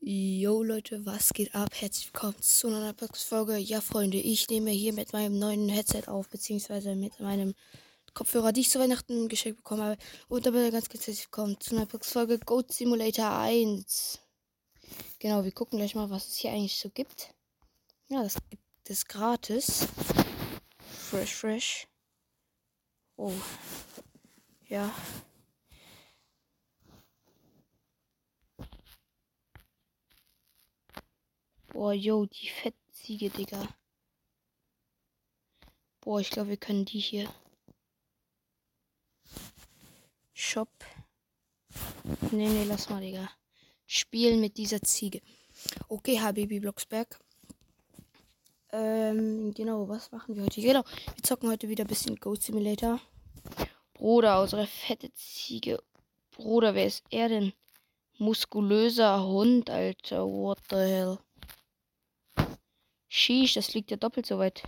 Yo Leute, was geht ab? Herzlich willkommen zu einer Folge. Ja Freunde, ich nehme hier mit meinem neuen Headset auf, beziehungsweise mit meinem Kopfhörer, die ich zu Weihnachten geschenkt bekommen habe. Und dabei ganz, ganz herzlich willkommen zu einer Folge Goat Simulator 1. Genau, wir gucken gleich mal, was es hier eigentlich so gibt. Ja, das gibt es gratis. Fresh, fresh. Oh. Ja. Boah, yo, die Fettziege, Digga. Boah, ich glaube, wir können die hier. Shop. Nee, nee, lass mal, Digga. Spielen mit dieser Ziege. Okay, Habibi Blocksberg. Ähm, genau, was machen wir heute? Genau, wir zocken heute wieder ein bisschen Ghost Simulator. Bruder, unsere fette Ziege. Bruder, wer ist er denn? Muskulöser Hund, Alter. What the hell? Sheesh, das liegt ja doppelt so weit.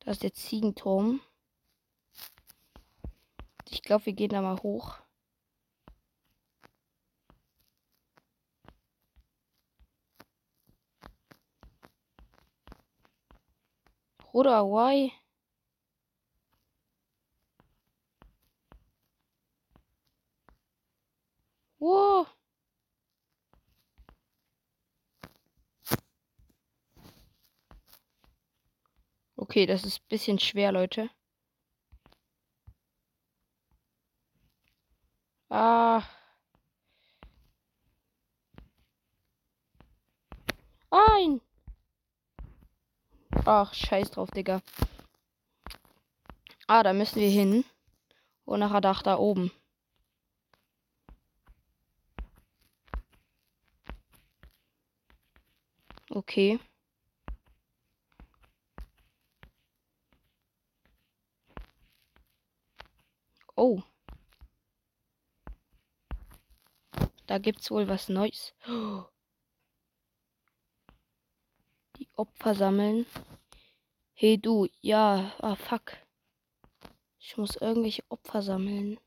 Da ist der Ziegenturm. Ich glaube, wir gehen da mal hoch. Bruder, why? Wow. Okay, das ist ein bisschen schwer, Leute. Ah. Ein. Ach, scheiß drauf, Digga. Ah, da müssen wir hin. Und nachher Dach da oben. Okay. Oh. Da gibt's wohl was Neues. Die Opfer sammeln. Hey du, ja, ah fuck. Ich muss irgendwelche Opfer sammeln.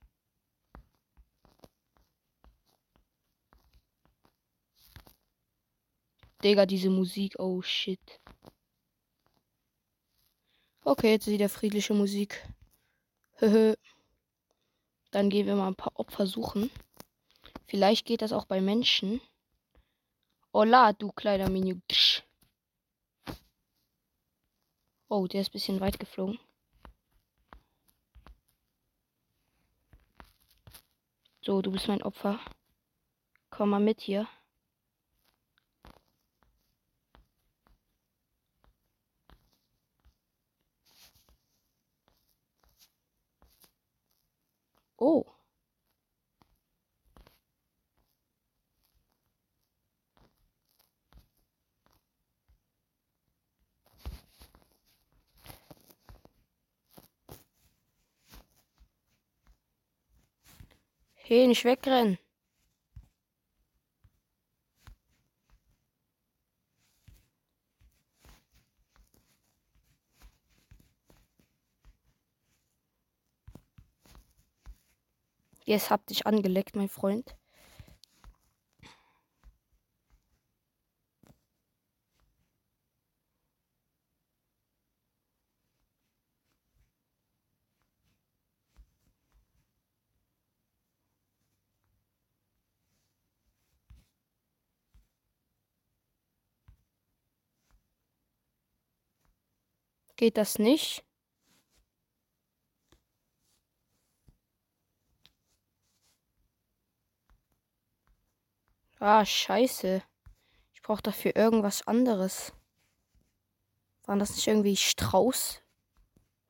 Digga, diese Musik, oh shit. Okay, jetzt wieder friedliche Musik. Höhö. Dann gehen wir mal ein paar Opfer suchen. Vielleicht geht das auch bei Menschen. Hola, du kleiner Mini. Oh, der ist ein bisschen weit geflogen. So, du bist mein Opfer. Komm mal mit hier. Oh. Hey, nicht wegrennen. Jetzt hab dich angeleckt, mein Freund. Geht das nicht? Ah, scheiße. Ich brauche dafür irgendwas anderes. Waren das nicht irgendwie Strauß?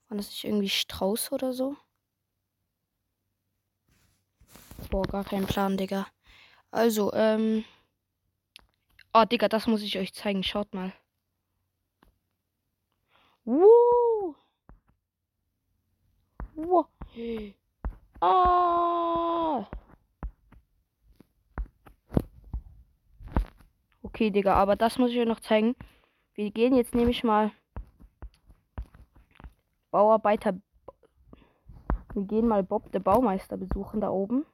Waren das nicht irgendwie Strauß oder so? Boah, gar kein Plan, Digga. Also, ähm. Oh, Digga, das muss ich euch zeigen. Schaut mal. Woo! Wow. Ah! Okay, Digga, aber das muss ich euch noch zeigen. Wir gehen jetzt nämlich mal Bauarbeiter. Wir gehen mal Bob der Baumeister besuchen da oben.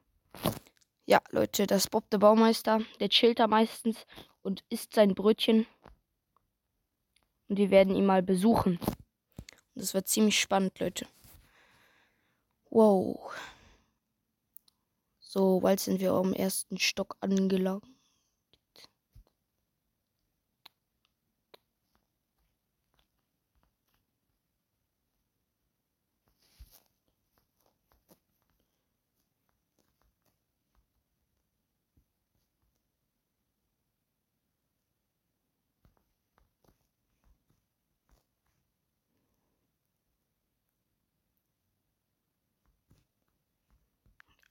Ja, Leute, das ist Bob der Baumeister. Der chillt da meistens und isst sein Brötchen. Und wir werden ihn mal besuchen. Das wird ziemlich spannend, Leute. Wow. So, bald sind wir am ersten Stock angelangt.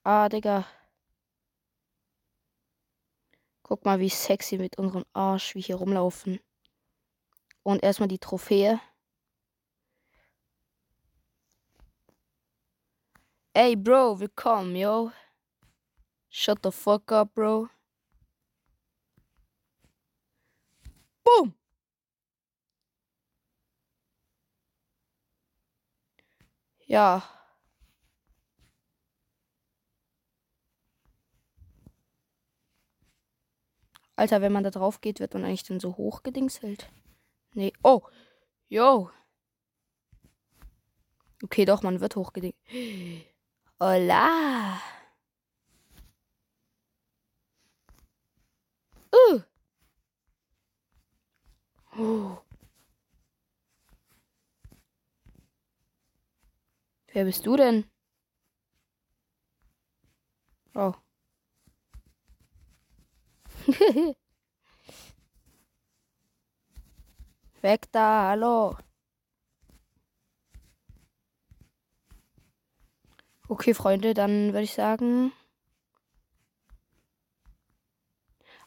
Ah, Digga. Guck mal, wie sexy mit unserem Arsch wir hier rumlaufen. Und erstmal die Trophäe. Ey, Bro, willkommen, yo. Shut the fuck up, Bro. Boom! Ja. Alter, wenn man da drauf geht, wird man eigentlich dann so hochgedingselt. Nee. Oh. Yo. Okay, doch, man wird hochgedingselt. Hola. Uh. Oh. Wer bist du denn? Oh. Weg da, hallo. Okay, Freunde, dann würde ich sagen.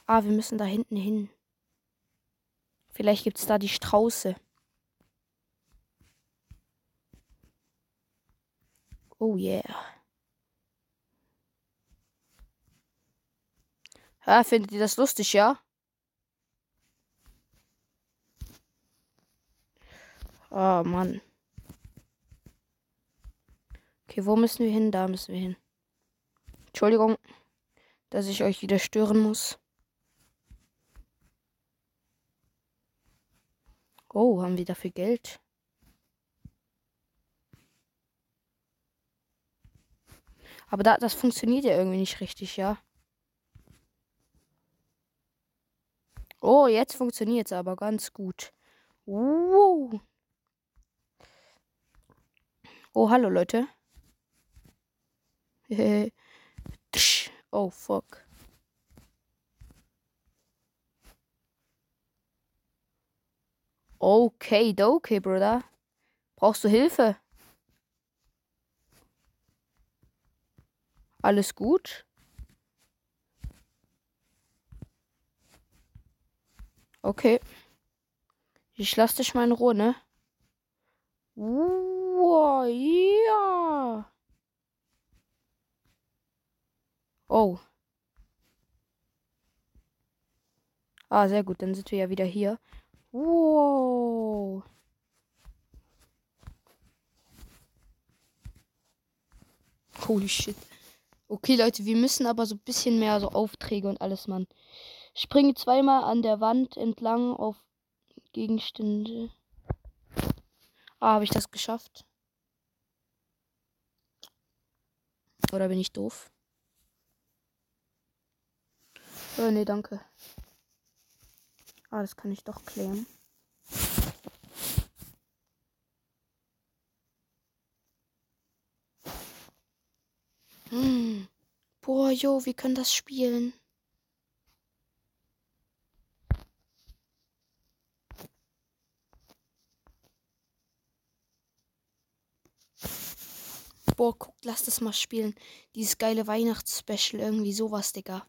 Ah, wir müssen da hinten hin. Vielleicht gibt es da die Strauße. Oh yeah. Ja, findet ihr das lustig, ja? Oh Mann. Okay, wo müssen wir hin? Da müssen wir hin. Entschuldigung, dass ich euch wieder stören muss. Oh, haben wir dafür Geld? Aber da, das funktioniert ja irgendwie nicht richtig, ja? Oh, jetzt funktioniert es aber ganz gut. Uh. Oh, hallo Leute. oh, fuck. Okay, okay, Bruder. Brauchst du Hilfe? Alles gut? Okay. Ich lasse dich mal in Ruhe, ne? Wow, ja. Oh. Ah, sehr gut. Dann sind wir ja wieder hier. Wow. Holy shit. Okay, Leute, wir müssen aber so ein bisschen mehr so Aufträge und alles, Mann. Springe zweimal an der Wand entlang auf Gegenstände. Ah, habe ich das geschafft? Oder bin ich doof? Oh, nee, danke. Ah, das kann ich doch klären. Hm. Boah, jo, wir können das spielen. Boah, guckt, lass das mal spielen. Dieses geile Weihnachtsspecial, irgendwie sowas, Digga.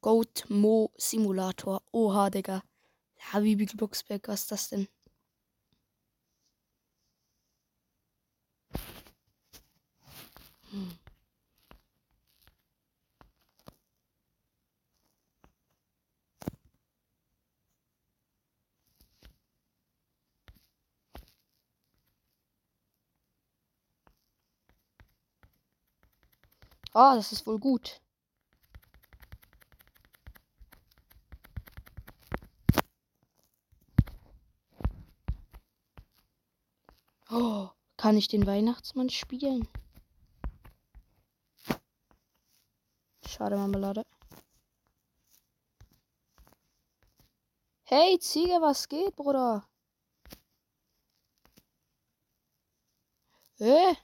Goat Mo Simulator. Oha, Digga. Ja, wie Blocksberg, was ist das denn? Ah, oh, das ist wohl gut. Oh, kann ich den Weihnachtsmann spielen? Schade, Marmelade. Hey, Ziege, was geht, Bruder? Hä?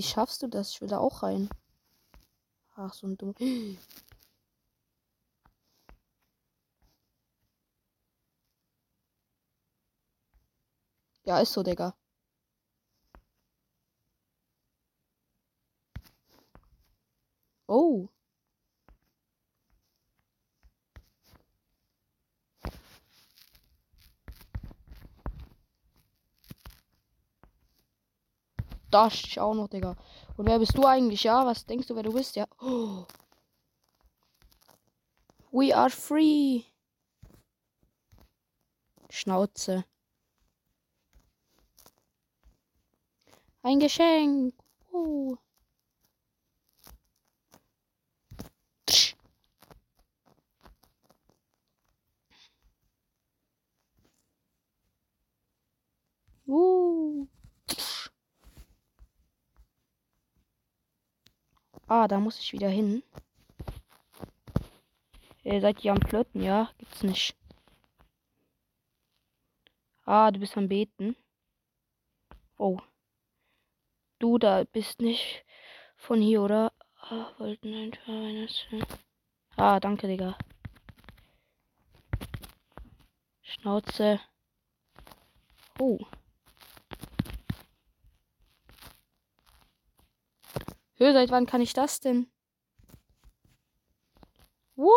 Wie schaffst du das? Ich will da auch rein. Ach, so ein dumm. Ja, ist so, Digga. Oh. Da ich auch noch, Digga. Und wer bist du eigentlich? Ja, was denkst du, wer du bist? Ja. Oh. We are free. Schnauze. Ein Geschenk. Uh. Uh. Ah, da muss ich wieder hin. Ihr seid ihr am Flirten, ja? Gibt's nicht. Ah, du bist am Beten. Oh. Du da bist nicht von hier, oder? Ah, wollten ein Ah, danke, Digga. Schnauze. Oh. Hör, seit wann kann ich das denn? Wo?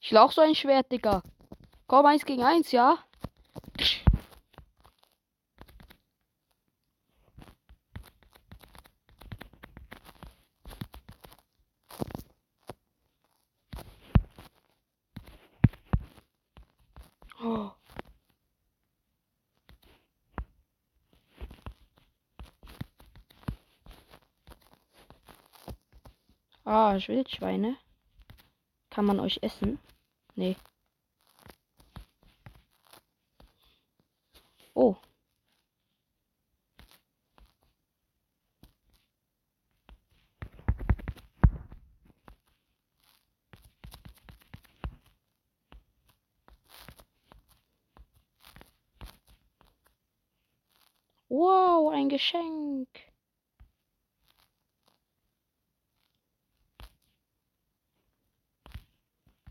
Ich will auch so ein Schwert, Digga. Komm, eins gegen eins, ja? Oh. Ah, Wildschweine. Kann man euch essen? Nee. Oh. Wow, ein Geschenk.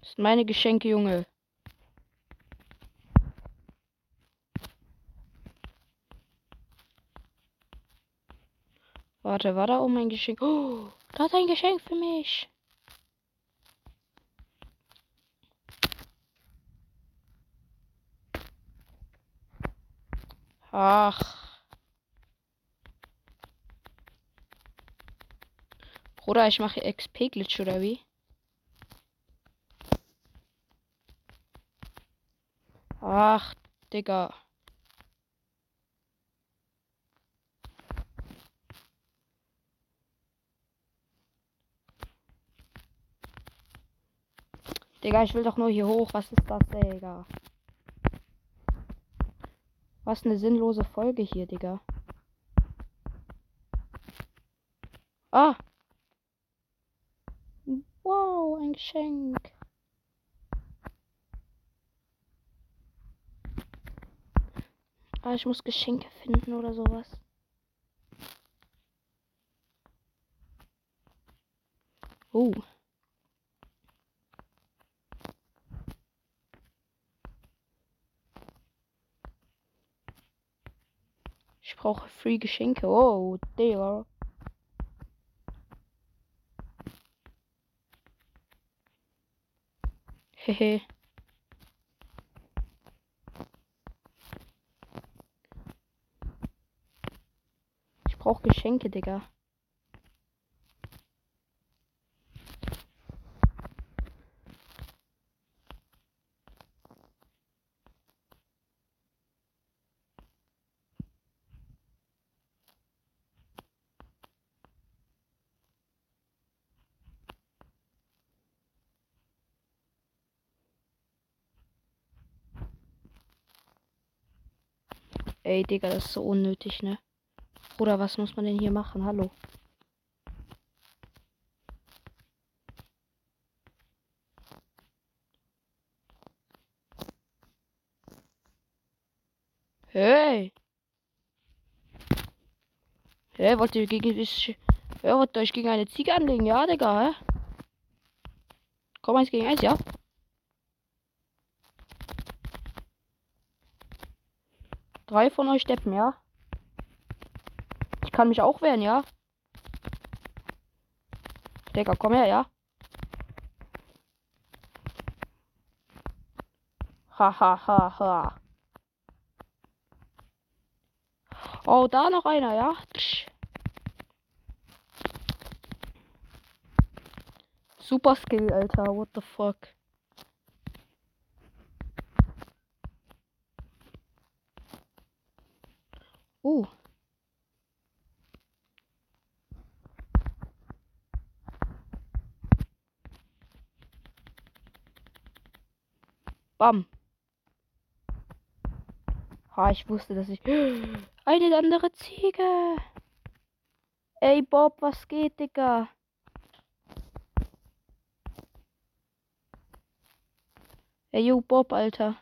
Das sind meine Geschenke, Junge. Warte, war da oben ein Geschenk? Oh, da ist ein Geschenk für mich. Ach. Bruder, ich mache XP-Glitch oder wie? Ach, Digga. Digga, ich will doch nur hier hoch. Was ist das, Digga? Was eine sinnlose Folge hier, Digga. Ah! Wow, ein Geschenk. Ah, ich muss Geschenke finden oder sowas. Oh. Ich brauche Free Geschenke. Oh, der. Hehe. auch Geschenke, Digga. Ey, Digga, das ist so unnötig, ne? Bruder, was muss man denn hier machen? Hallo. Hey. Hey, wollt ihr gegen ja, wollt ihr euch gegen eine Ziege anlegen? Ja, Digga, hä? Komm eins gegen eins, ja? Drei von euch steppen, ja? Kann mich auch wehren, ja? Digga, komm her, ja? Ha, ha, ha, ha. Oh, da noch einer, ja? Super Skill, Alter. What the fuck? Uh. Bam. Ha, ich wusste, dass ich. Eine andere Ziege. Ey, Bob, was geht, Digga? Ey, yo, Bob, Alter.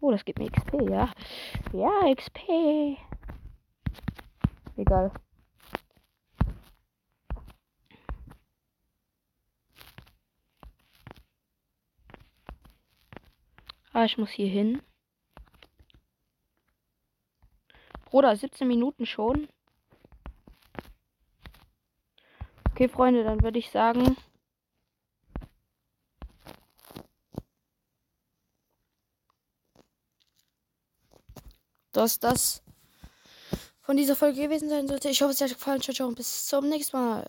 Oh, das gibt mir XP, ja. Ja, XP. Egal. Ich muss hier hin. Bruder, 17 Minuten schon. Okay, Freunde, dann würde ich sagen. Dass das von dieser Folge gewesen sein sollte. Ich hoffe, es hat euch gefallen. Ciao, ciao und bis zum nächsten Mal.